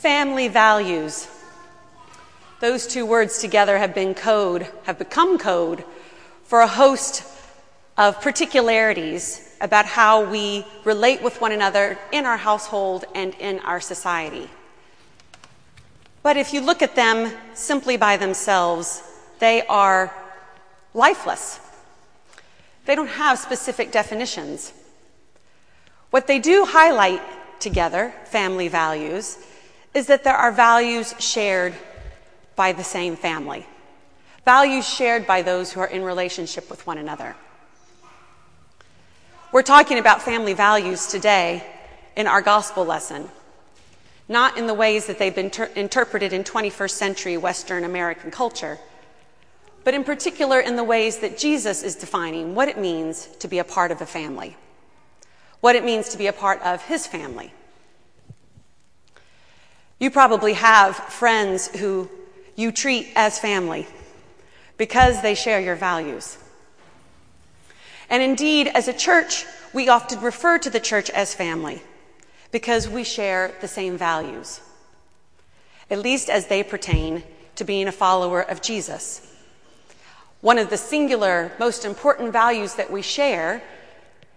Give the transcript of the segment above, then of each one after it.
Family values. Those two words together have been code, have become code for a host of particularities about how we relate with one another in our household and in our society. But if you look at them simply by themselves, they are lifeless. They don't have specific definitions. What they do highlight together, family values, is that there are values shared by the same family, values shared by those who are in relationship with one another. We're talking about family values today in our gospel lesson, not in the ways that they've been ter- interpreted in 21st century Western American culture, but in particular in the ways that Jesus is defining what it means to be a part of a family, what it means to be a part of his family. You probably have friends who you treat as family because they share your values. And indeed, as a church, we often refer to the church as family because we share the same values, at least as they pertain to being a follower of Jesus. One of the singular, most important values that we share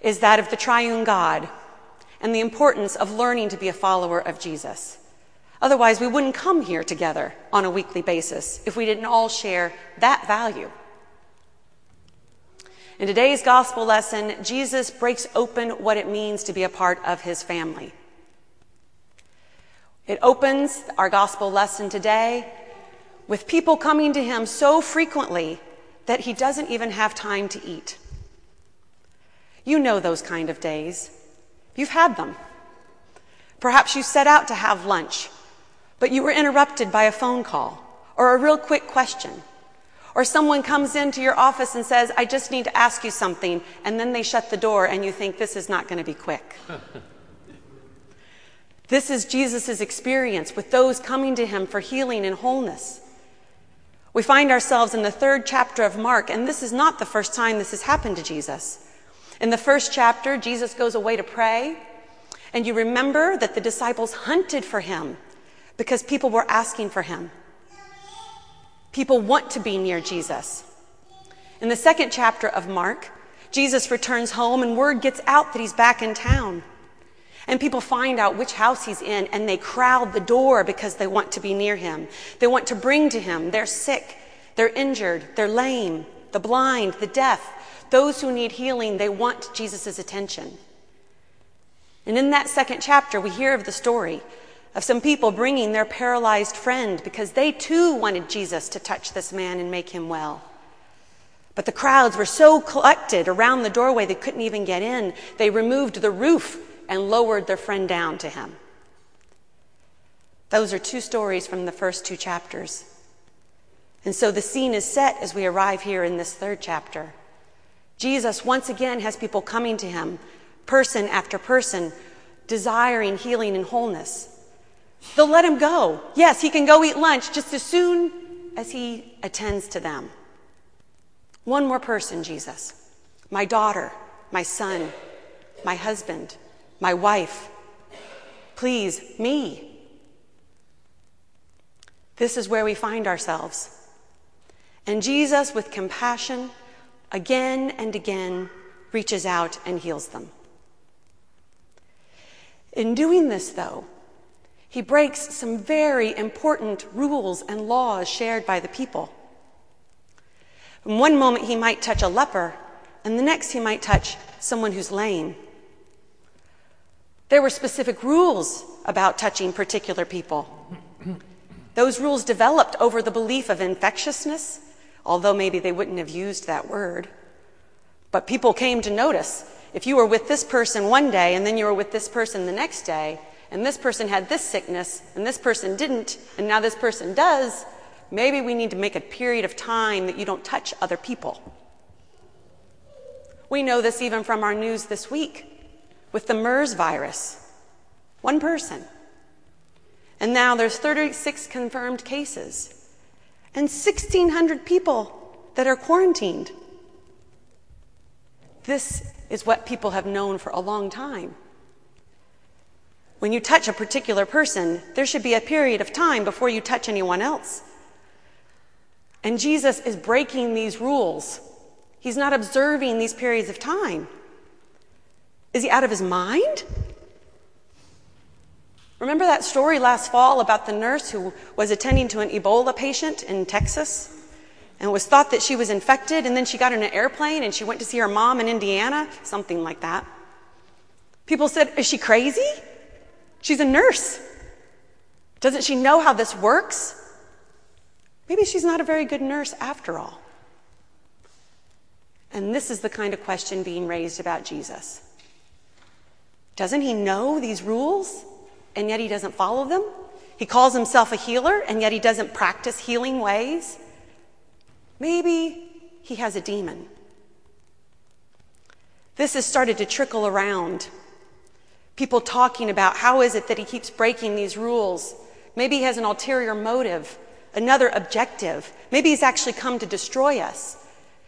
is that of the triune God and the importance of learning to be a follower of Jesus. Otherwise, we wouldn't come here together on a weekly basis if we didn't all share that value. In today's gospel lesson, Jesus breaks open what it means to be a part of his family. It opens our gospel lesson today with people coming to him so frequently that he doesn't even have time to eat. You know those kind of days. You've had them. Perhaps you set out to have lunch, but you were interrupted by a phone call or a real quick question. Or someone comes into your office and says, I just need to ask you something, and then they shut the door and you think this is not going to be quick. this is Jesus' experience with those coming to him for healing and wholeness. We find ourselves in the third chapter of Mark, and this is not the first time this has happened to Jesus. In the first chapter, Jesus goes away to pray, and you remember that the disciples hunted for him because people were asking for him. People want to be near Jesus. In the second chapter of Mark, Jesus returns home, and word gets out that he's back in town. And people find out which house he's in and they crowd the door because they want to be near him. They want to bring to him. They're sick, they're injured, they're lame, the blind, the deaf. Those who need healing, they want Jesus' attention. And in that second chapter, we hear of the story of some people bringing their paralyzed friend because they too wanted Jesus to touch this man and make him well. But the crowds were so collected around the doorway they couldn't even get in. They removed the roof and lowered their friend down to him. Those are two stories from the first two chapters. And so the scene is set as we arrive here in this third chapter. Jesus once again has people coming to him, person after person, desiring healing and wholeness. They'll let him go. Yes, he can go eat lunch just as soon as he attends to them. One more person, Jesus. My daughter, my son, my husband, my wife. Please, me. This is where we find ourselves. And Jesus, with compassion, again and again reaches out and heals them. In doing this, though, he breaks some very important rules and laws shared by the people. In one moment, he might touch a leper, and the next, he might touch someone who's lame. There were specific rules about touching particular people. Those rules developed over the belief of infectiousness, although maybe they wouldn't have used that word. But people came to notice if you were with this person one day and then you were with this person the next day, and this person had this sickness and this person didn't, and now this person does, maybe we need to make a period of time that you don't touch other people. We know this even from our news this week with the MERS virus. One person. And now there's 36 confirmed cases and 1,600 people that are quarantined. This is what people have known for a long time. When you touch a particular person, there should be a period of time before you touch anyone else. And Jesus is breaking these rules. He's not observing these periods of time. Is he out of his mind? Remember that story last fall about the nurse who was attending to an Ebola patient in Texas? And was thought that she was infected, and then she got in an airplane and she went to see her mom in Indiana? Something like that. People said, Is she crazy? She's a nurse. Doesn't she know how this works? Maybe she's not a very good nurse after all. And this is the kind of question being raised about Jesus. Doesn't he know these rules and yet he doesn't follow them? He calls himself a healer and yet he doesn't practice healing ways? Maybe he has a demon. This has started to trickle around. People talking about how is it that he keeps breaking these rules? Maybe he has an ulterior motive, another objective. Maybe he's actually come to destroy us.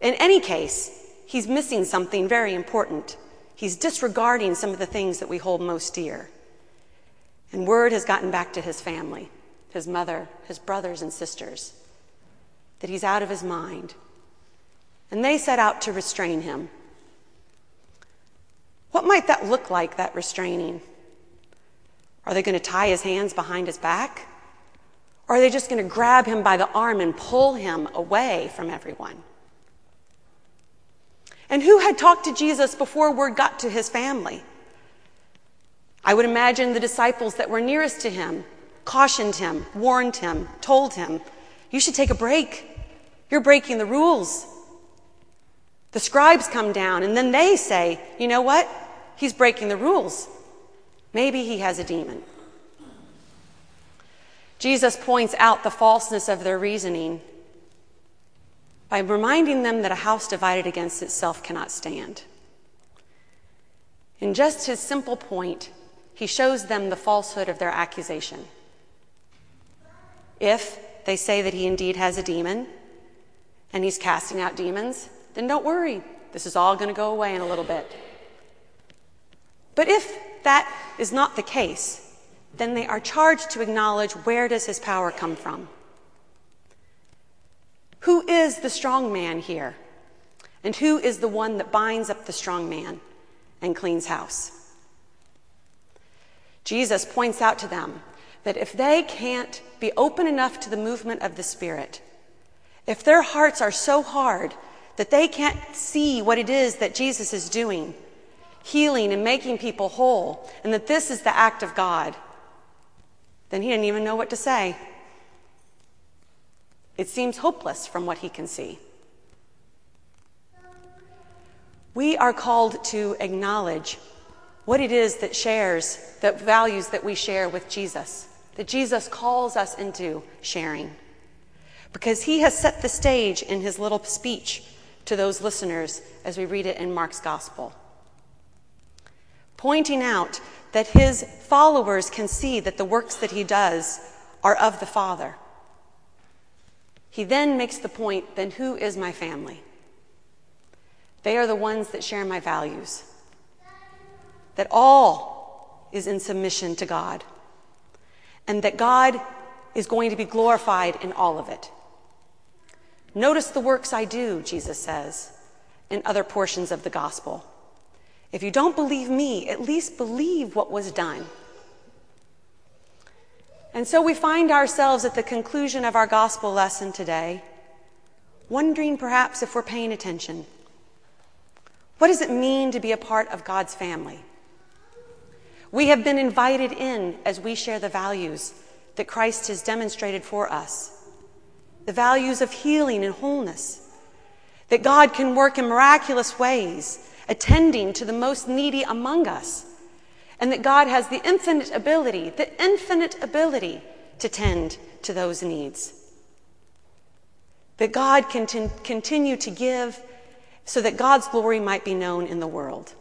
In any case, he's missing something very important. He's disregarding some of the things that we hold most dear. And word has gotten back to his family, his mother, his brothers and sisters, that he's out of his mind. And they set out to restrain him. What might that look like, that restraining? Are they going to tie his hands behind his back? Or are they just going to grab him by the arm and pull him away from everyone? And who had talked to Jesus before word got to his family? I would imagine the disciples that were nearest to him cautioned him, warned him, told him, You should take a break. You're breaking the rules. The scribes come down and then they say, You know what? He's breaking the rules. Maybe he has a demon. Jesus points out the falseness of their reasoning by reminding them that a house divided against itself cannot stand. In just his simple point, he shows them the falsehood of their accusation. If they say that he indeed has a demon and he's casting out demons, then don't worry. This is all going to go away in a little bit. But if that is not the case, then they are charged to acknowledge where does his power come from? Who is the strong man here? And who is the one that binds up the strong man and cleans house? Jesus points out to them that if they can't be open enough to the movement of the Spirit, if their hearts are so hard that they can't see what it is that Jesus is doing, healing and making people whole, and that this is the act of God, then he didn't even know what to say. It seems hopeless from what he can see. We are called to acknowledge what it is that shares, the values that we share with Jesus, that Jesus calls us into sharing. Because he has set the stage in his little speech to those listeners as we read it in Mark's gospel, pointing out that his followers can see that the works that he does are of the Father. He then makes the point then who is my family? They are the ones that share my values. That all is in submission to God. And that God is going to be glorified in all of it. Notice the works I do, Jesus says in other portions of the gospel. If you don't believe me, at least believe what was done. And so we find ourselves at the conclusion of our gospel lesson today, wondering perhaps if we're paying attention. What does it mean to be a part of God's family? We have been invited in as we share the values that Christ has demonstrated for us the values of healing and wholeness, that God can work in miraculous ways, attending to the most needy among us and that God has the infinite ability, the infinite ability to tend to those needs. That God can t- continue to give so that God's glory might be known in the world.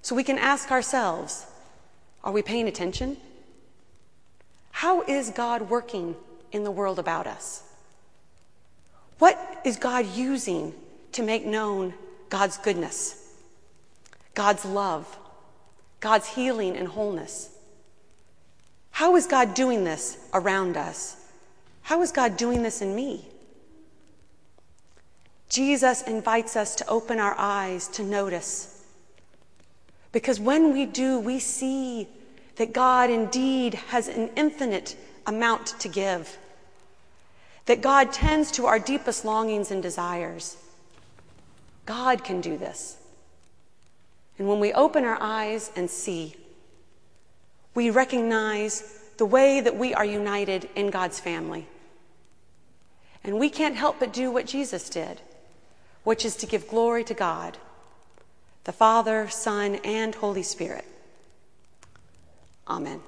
So we can ask ourselves are we paying attention? How is God working in the world about us? What is God using to make known God's goodness? God's love, God's healing and wholeness. How is God doing this around us? How is God doing this in me? Jesus invites us to open our eyes to notice. Because when we do, we see that God indeed has an infinite amount to give, that God tends to our deepest longings and desires. God can do this. And when we open our eyes and see, we recognize the way that we are united in God's family. And we can't help but do what Jesus did, which is to give glory to God, the Father, Son, and Holy Spirit. Amen.